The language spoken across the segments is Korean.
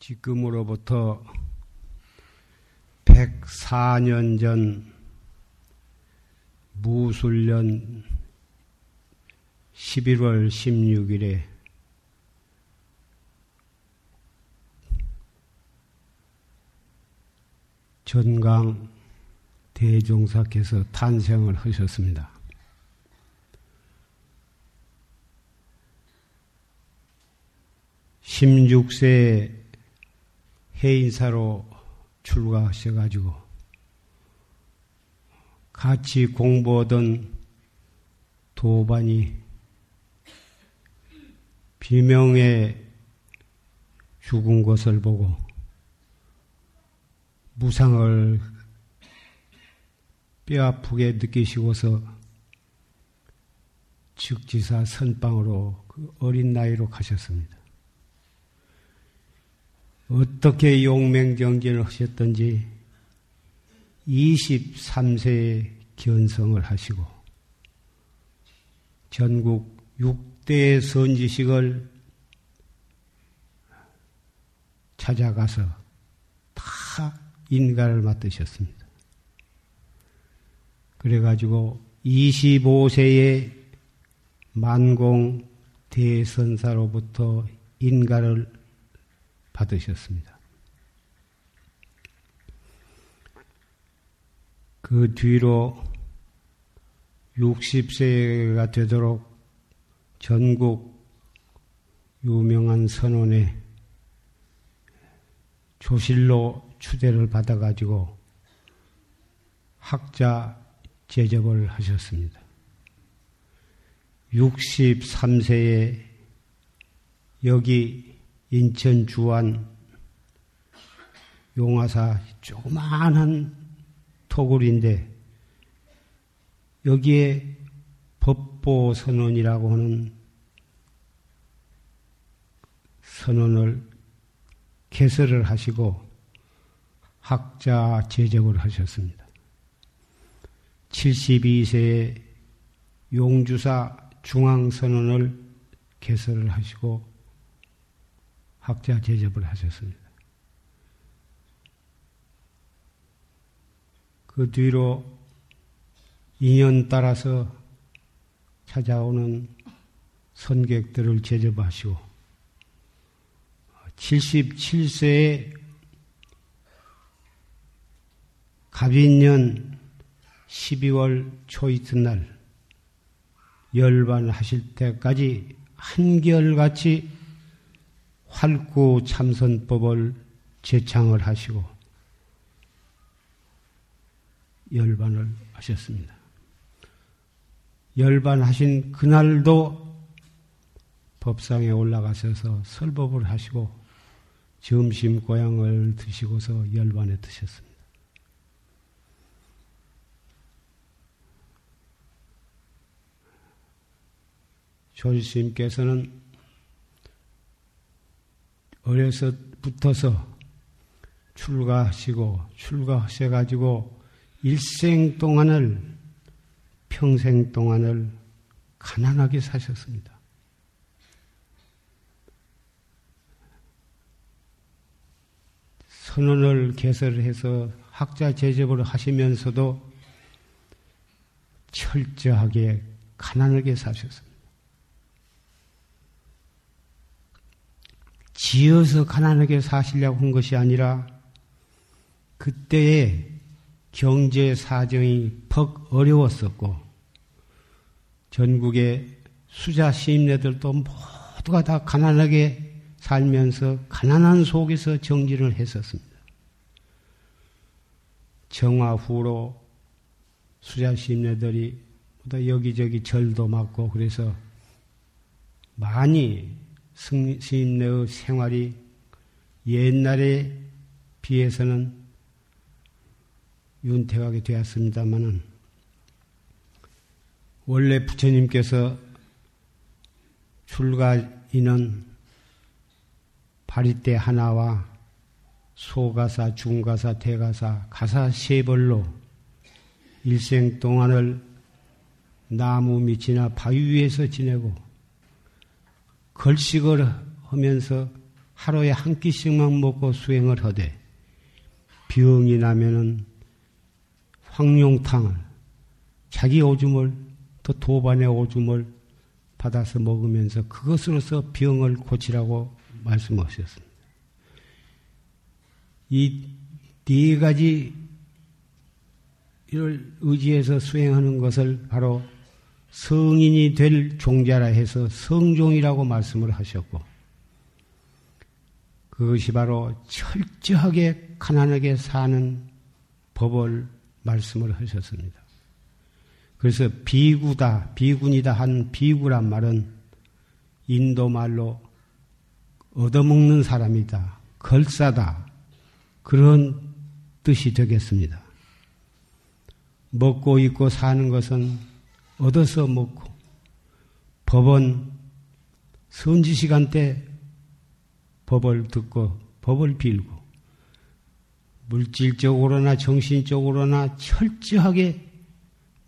지금으로부터 104년 전 무술년 11월 16일에 전강 대종사께서 탄생을 하셨습니다. 16세 해인사로 출가하셔가지고 같이 공부하던 도반이 비명에 죽은 것을 보고 무상을 뼈아프게 느끼시고서 즉지사 선방으로 그 어린 나이로 가셨습니다. 어떻게 용맹정진을 하셨던지 23세에 견성을 하시고 전국 6대 선지식을 찾아가서 다 인가를 맡으셨습니다. 그래가지고 25세에 만공 대선사로부터 인가를 받으셨습니다. 그 뒤로 60세가 되도록 전국 유명한 선원에 조실로 추대를 받아가지고 학자 제접을 하셨습니다. 63세에 여기 인천 주안 용화사 조그마한 토굴인데 여기에 법보 선언이라고 하는 선언을 개설을 하시고 학자 제적을 하셨습니다. 72세에 용주사 중앙선언을 개설을 하시고 학자 제접을 하셨습니다. 그 뒤로 인연 따라서 찾아오는 선객들을 제접하시고 77세에 갑인년 12월 초 이튿날 열반하실 때까지 한결같이 활구 참선법을 제창을 하시고 열반을 하셨습니다. 열반하신 그날도 법상에 올라가셔서 설법을 하시고 점심 고향을 드시고서 열반에 드셨습니다. 조지스님께서는 어려서부터서 출가하시고 출가하셔 가지고 일생 동안을 평생 동안을 가난하게 사셨습니다. 선언을 개설해서 학자 제접을 하시면서도 철저하게 가난하게 사셨습니다. 지어서 가난하게 사시려고 한 것이 아니라 그때의 경제 사정이 퍽 어려웠었고 전국의 수자 시인네들도 모두가 다 가난하게 살면서 가난한 속에서 정진을 했었습니다. 정화 후로 수자 시인네들이 여기저기 절도 맞고 그래서 많이 스님네의 생활이 옛날에 비해서는 윤택하게 되었습니다마는 원래 부처님께서 출가인은 바리떼 하나와 소가사, 중가사, 대가사, 가사 세 벌로 일생 동안을 나무 밑이나 바위 위에서 지내고 걸식을 하면서 하루에 한 끼씩만 먹고 수행을 하되 병이 나면은 황룡탕을 자기 오줌을 또 도반의 오줌을 받아서 먹으면서 그것으로서 병을 고치라고 말씀하셨습니다. 이 네 가지 이를 의지해서 수행하는 것을 바로 성인이 될 종자라 해서 성종이라고 말씀을 하셨고 그것이 바로 철저하게 가난하게 사는 법을 말씀을 하셨습니다. 그래서 비구다, 비군이다 한 비구란 말은 인도 말로 얻어먹는 사람이다, 걸싸다, 그런 뜻이 되겠습니다. 먹고 입고 사는 것은 얻어서 먹고 법은 선지 시간 때 법을 듣고 법을 빌고 물질적으로나 정신적으로나 철저하게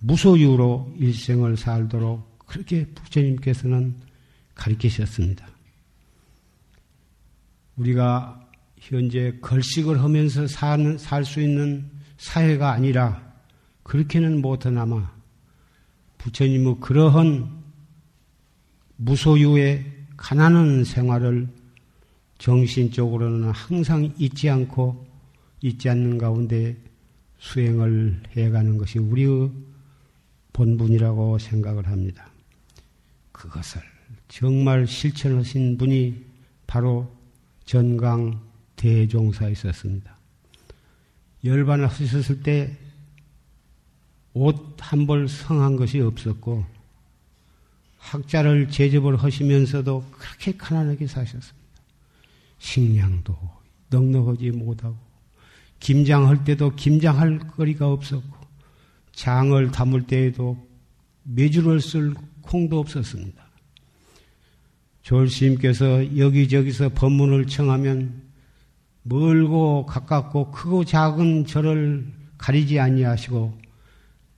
무소유로 일생을 살도록 그렇게 부처님께서는 가르치셨습니다. 우리가 현재 걸식을 하면서 살 수 있는 사회가 아니라 그렇게는 못하나마 부처님의 그러한 무소유의 가난한 생활을 정신적으로는 항상 잊지 않고 잊지 않는 가운데 수행을 해가는 것이 우리의 본분이라고 생각을 합니다. 그것을 정말 실천하신 분이 바로 전강 대종사 있었습니다. 열반을 하셨을 때 옷 한 벌 성한 것이 없었고 학자를 제접을 하시면서도 그렇게 가난하게 사셨습니다. 식량도 넉넉하지 못하고 김장할 때도 김장할 거리가 없었고 장을 담을 때에도 매주를 쓸 콩도 없었습니다. 졸스님께서 여기저기서 법문을 청하면 멀고 가깝고 크고 작은 절을 가리지 아니하시고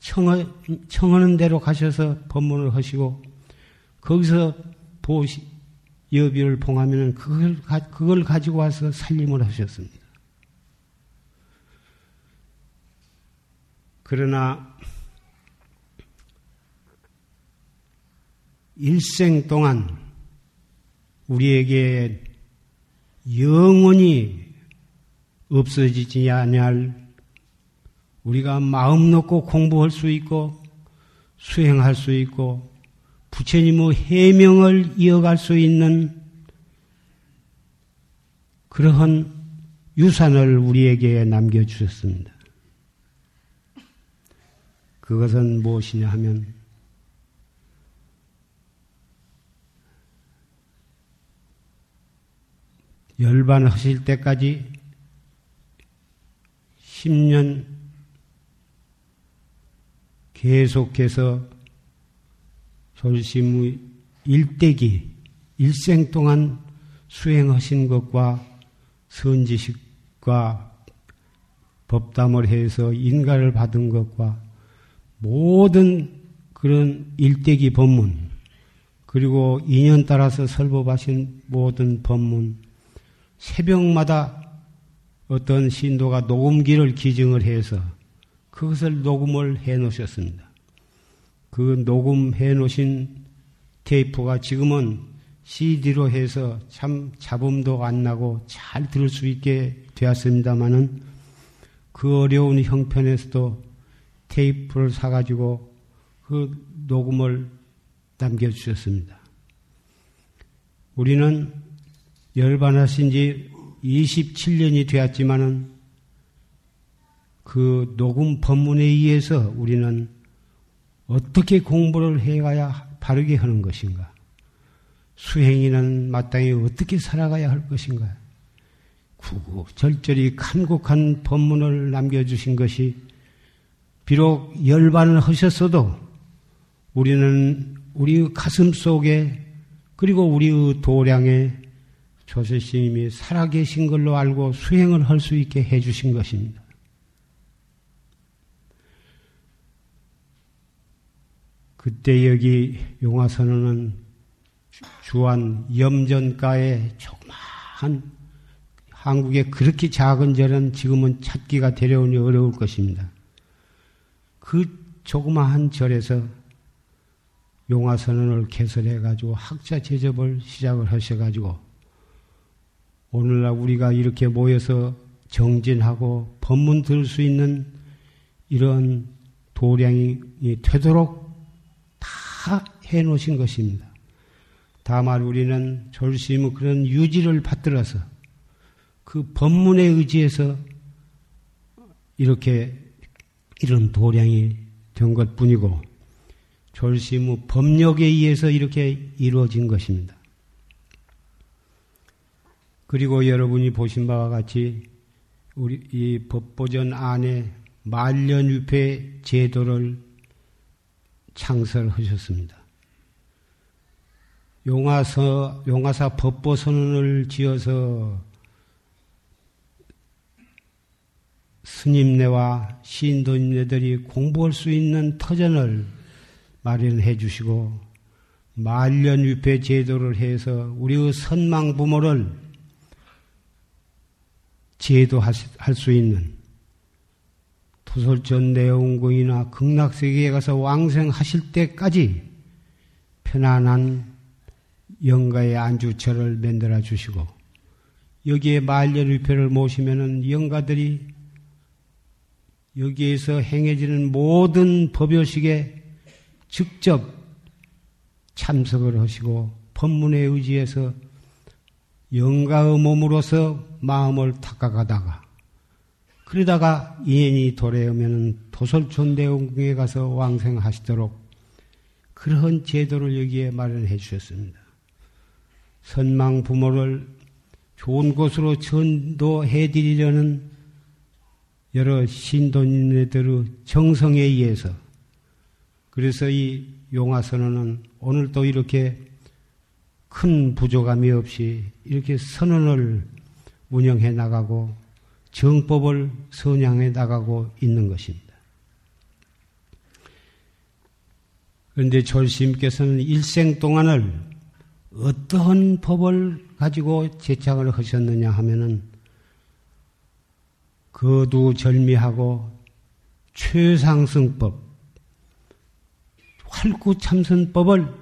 청하, 청하는 대로 가셔서 법문을 하시고 거기서 보시, 여비를 봉하면 그걸, 그걸 가지고 와서 살림을 하셨습니다. 그러나 일생 동안 우리에게 영원히 없어지지 아니할 우리가 마음 놓고 공부할 수 있고 수행할 수 있고 부처님의 해명을 이어갈 수 있는 그러한 유산을 우리에게 남겨주셨습니다. 그것은 무엇이냐 하면 열반하실 때까지 10년 계속해서 조심의 일대기, 일생 동안 수행하신 것과 선지식과 법담을 해서 인가를 받은 것과 모든 그런 일대기 법문, 그리고 인연 따라서 설법하신 모든 법문, 새벽마다 어떤 신도가 녹음기를 기증을 해서 그것을 녹음을 해 놓으셨습니다. 그 녹음해 놓으신 테이프가 지금은 CD로 해서 참 잡음도 안 나고 잘 들을 수 있게 되었습니다마는 그 어려운 형편에서도 테이프를 사가지고 그 녹음을 남겨주셨습니다. 우리는 열반하신 지 27년이 되었지만은 그 녹음 법문에 의해서 우리는 어떻게 공부를 해가야 바르게 하는 것인가? 수행인은 마땅히 어떻게 살아가야 할 것인가? 구구 절절히 간곡한 법문을 남겨주신 것이 비록 열반을 하셨어도 우리는 우리 가슴 속에 그리고 우리의 도량에 조세스님이 살아계신 걸로 알고 수행을 할 수 있게 해주신 것입니다. 그때 여기 용화선언은 주한 염전가에 조그마한 한 한국에 그렇게 작은 절은 지금은 찾기가 대려오니 어려울 것입니다. 그 조그마한 절에서 용화선언을 개설해가지고 학자 제접을 시작을 하셔가지고 오늘날 우리가 이렇게 모여서 정진하고 법문 들을 수 있는 이런 도량이 되도록 다 해놓으신 것입니다. 다만 우리는 졸심의 그런 유지를 받들어서 그 법문에 의지해서 이렇게 이런 도량이 된 것 뿐이고 졸심의 법력에 의해서 이렇게 이루어진 것입니다. 그리고 여러분이 보신 바와 같이 우리 이 법보전 안에 말년유폐 제도를 창설하셨습니다. 용화서, 용화사 법보 선언을 지어서 스님네와 신도님네들이 공부할 수 있는 터전을 마련해 주시고 말년위패 제도를 해서 우리의 선망 부모를 제도할 수 있는 토설전 내원공이나 극락세계에 가서 왕생하실 때까지 편안한 영가의 안주처를 만들어 주시고 여기에 말년위패를 모시면은 영가들이 여기에서 행해지는 모든 법요식에 직접 참석을 하시고 법문에 의지해서 영가의 몸으로서 마음을 닦아가다가 그러다가 인연이 도래하면 도설촌대원궁에 가서 왕생하시도록 그러한 제도를 여기에 마련해 주셨습니다. 선망 부모를 좋은 곳으로 전도해 드리려는 여러 신도님들의 정성에 의해서 그래서 이 용화선언은 오늘도 이렇게 큰 부족함이 없이 이렇게 선언을 운영해 나가고 정법을 선양해 나가고 있는 것입니다. 그런데 졸심께서는 일생 동안을 어떠한 법을 가지고 제창을 하셨느냐 하면은 거두절미하고 최상승법, 활구참선법을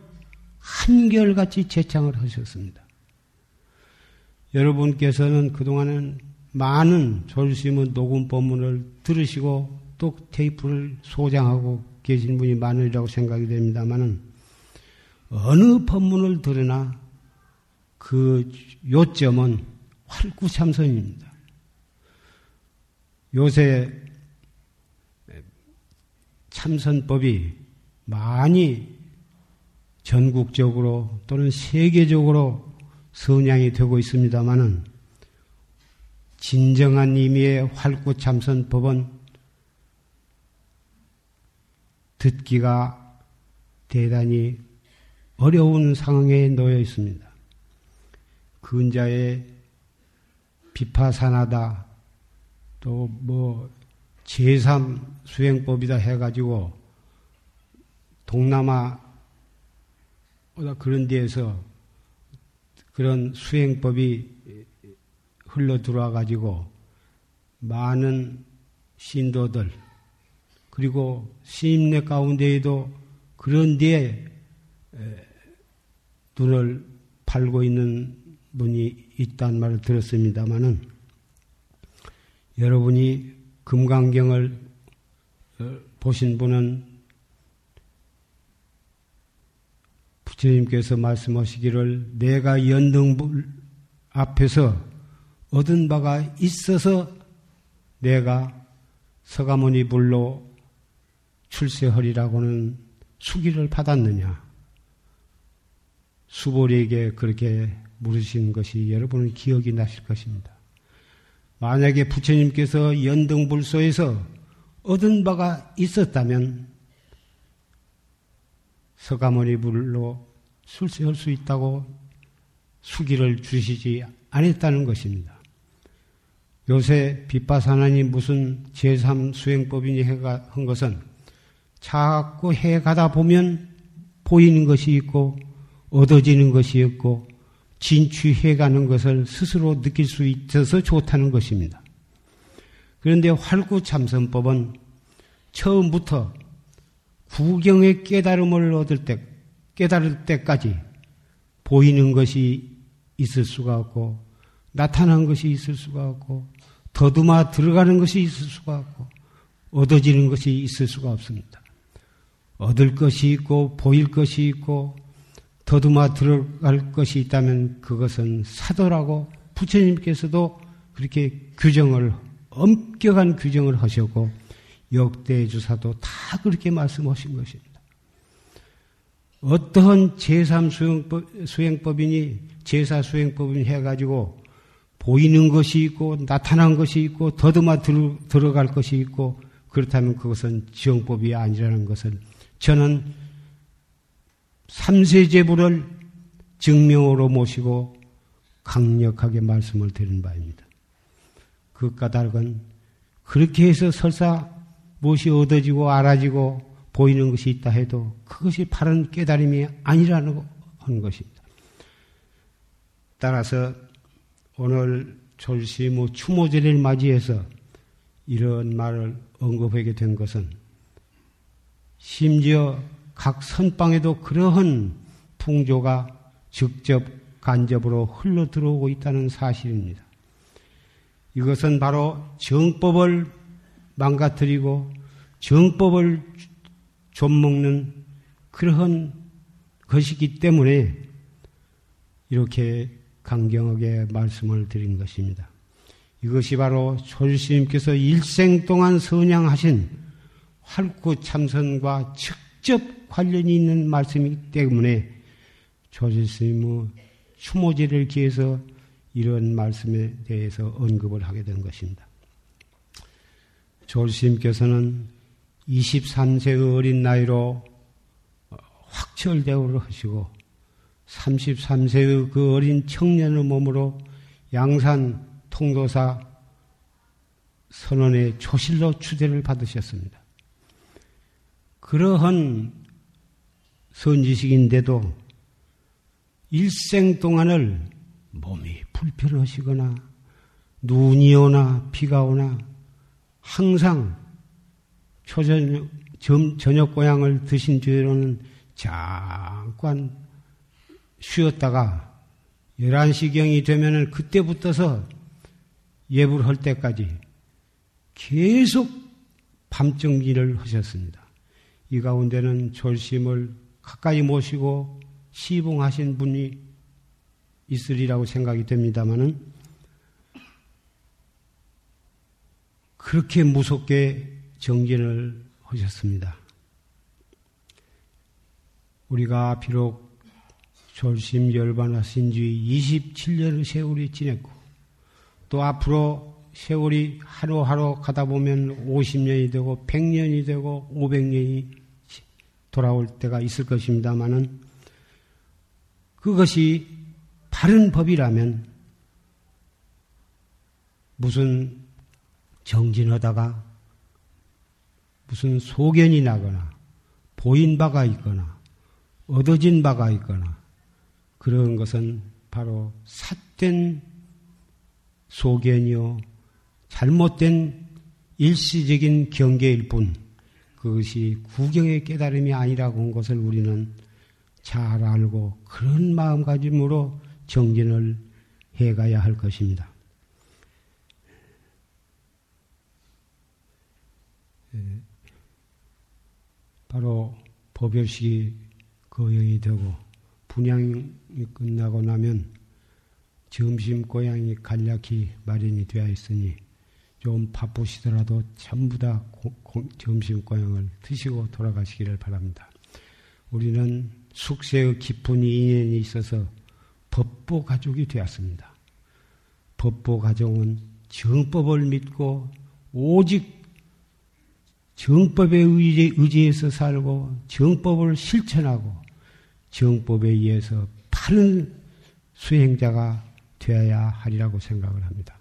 한결같이 제창을 하셨습니다. 여러분께서는 그동안은 많은 졸심의 녹음 법문을 들으시고 또 테이프를 소장하고 계신 분이 많으리라고 생각이 됩니다만은 어느 법문을 들으나 그 요점은 활구참선입니다. 요새 참선법이 많이 전국적으로 또는 세계적으로 선양이 되고 있습니다만은 진정한 의미의 활구 참선 법은 듣기가 대단히 어려운 상황에 놓여 있습니다. 근자의 비파산하다 또 뭐 제3 수행법이다 해가지고 동남아 그런 데에서 그런 수행법이 흘러 들어와 가지고 많은 신도들 그리고 시임내 가운데에도 그런 데에 눈을 팔고 있는 분이 있단 말을 들었습니다마는 여러분이 금강경을 어, 보신 분은 부처님께서 말씀하시기를 내가 연등불 앞에서 얻은 바가 있어서 내가 서가모니 불로 출세허리라고는 수기를 받았느냐. 수보리에게 그렇게 물으신 것이 여러분은 기억이 나실 것입니다. 만약에 부처님께서 연등불소에서 얻은 바가 있었다면 서가모니 불로 술세할 수 있다고 수기를 주시지 않았다는 것입니다. 요새 빛바사나니 무슨 제3 수행법이니 한 것은 자꾸 해 가다 보면 보이는 것이 있고 얻어지는 것이 있고 진취해 가는 것을 스스로 느낄 수 있어서 좋다는 것입니다. 그런데 활구참선법은 처음부터 구경의 깨달음을 얻을 때, 깨달을 때까지 보이는 것이 있을 수가 없고, 나타난 것이 있을 수가 없고, 더듬어 들어가는 것이 있을 수가 없고, 얻어지는 것이 있을 수가 없습니다. 얻을 것이 있고, 보일 것이 있고, 더듬어 들어갈 것이 있다면 그것은 사도라고 부처님께서도 그렇게 규정을, 엄격한 규정을 하셨고, 역대 주사도 다 그렇게 말씀하신 것입니다. 어떠한 제3 수행법, 수행법이니, 제사 수행법이니 해가지고 보이는 것이 있고, 나타난 것이 있고, 더듬어 들어갈 것이 있고, 그렇다면 그것은 지용법이 아니라는 것을 저는 삼세제부를 증명으로 모시고 강력하게 말씀을 드린 바입니다. 그 까닭은 그렇게 해서 설사 무엇이 얻어지고 알아지고 보이는 것이 있다 해도 그것이 바른 깨달음이 아니라는 것입니다. 따라서 오늘 졸시무 추모제를 맞이해서 이런 말을 언급하게 된 것은 심지어 각 선방에도 그러한 풍조가 직접 간접으로 흘러 들어오고 있다는 사실입니다. 이것은 바로 정법을 망가뜨리고 정법을 좀먹는 그러한 것이기 때문에 이렇게 강경하게 말씀을 드린 것입니다. 이것이 바로 조주스님께서 일생 동안 선양하신 활구 참선과 직접 관련이 있는 말씀이기 때문에 조주스님의 추모제를 기해서 이런 말씀에 대해서 언급을 하게 된 것입니다. 조주스님께서는 23세의 어린 나이로 확철대오를 하시고 33세의 그 어린 청년의 몸으로 양산 통도사 선언의 초실로 추대를 받으셨습니다. 그러한 선지식인데도 일생 동안을 몸이 불편하시거나 눈이 오나 비가 오나 항상 초저녁 저녁 고향을 드신 뒤로는 잠깐 쉬었다가 11시경이 되면은 그때부터서 예불 할 때까지 계속 밤정기를 하셨습니다. 이 가운데는 졸심을 가까이 모시고 시봉하신 분이 있으리라고 생각이 됩니다마는 그렇게 무섭게 정진을 하셨습니다. 우리가 비록 졸심 열반하신 지 27년의 세월이 지냈고 또 앞으로 세월이 하루하루 가다 보면 50년이 되고 100년이 되고 500년이 돌아올 때가 있을 것입니다만은 그것이 바른 법이라면 무슨 정진하다가 무슨 소견이 나거나 보인 바가 있거나 얻어진 바가 있거나 그런 것은 바로 삿된 소견이요. 잘못된 일시적인 경계일 뿐 그것이 구경의 깨달음이 아니라고 한 것을 우리는 잘 알고 그런 마음가짐으로 정진을 해가야 할 것입니다. 예. 바로 법요식이 거영이 되고 분양이 끝나고 나면 점심 고향이 간략히 마련이 되어 있으니 좀 바쁘시더라도 전부 다 고, 고, 점심 고향을 드시고 돌아가시기를 바랍니다. 우리는 숙세의 깊은 인연이 있어서 법보 가족이 되었습니다. 법보 가족은 정법을 믿고 오직 정법에 의지, 의지해서 살고 정법을 실천하고 정법에 의해서 바른 수행자가 되어야 하리라고 생각을 합니다.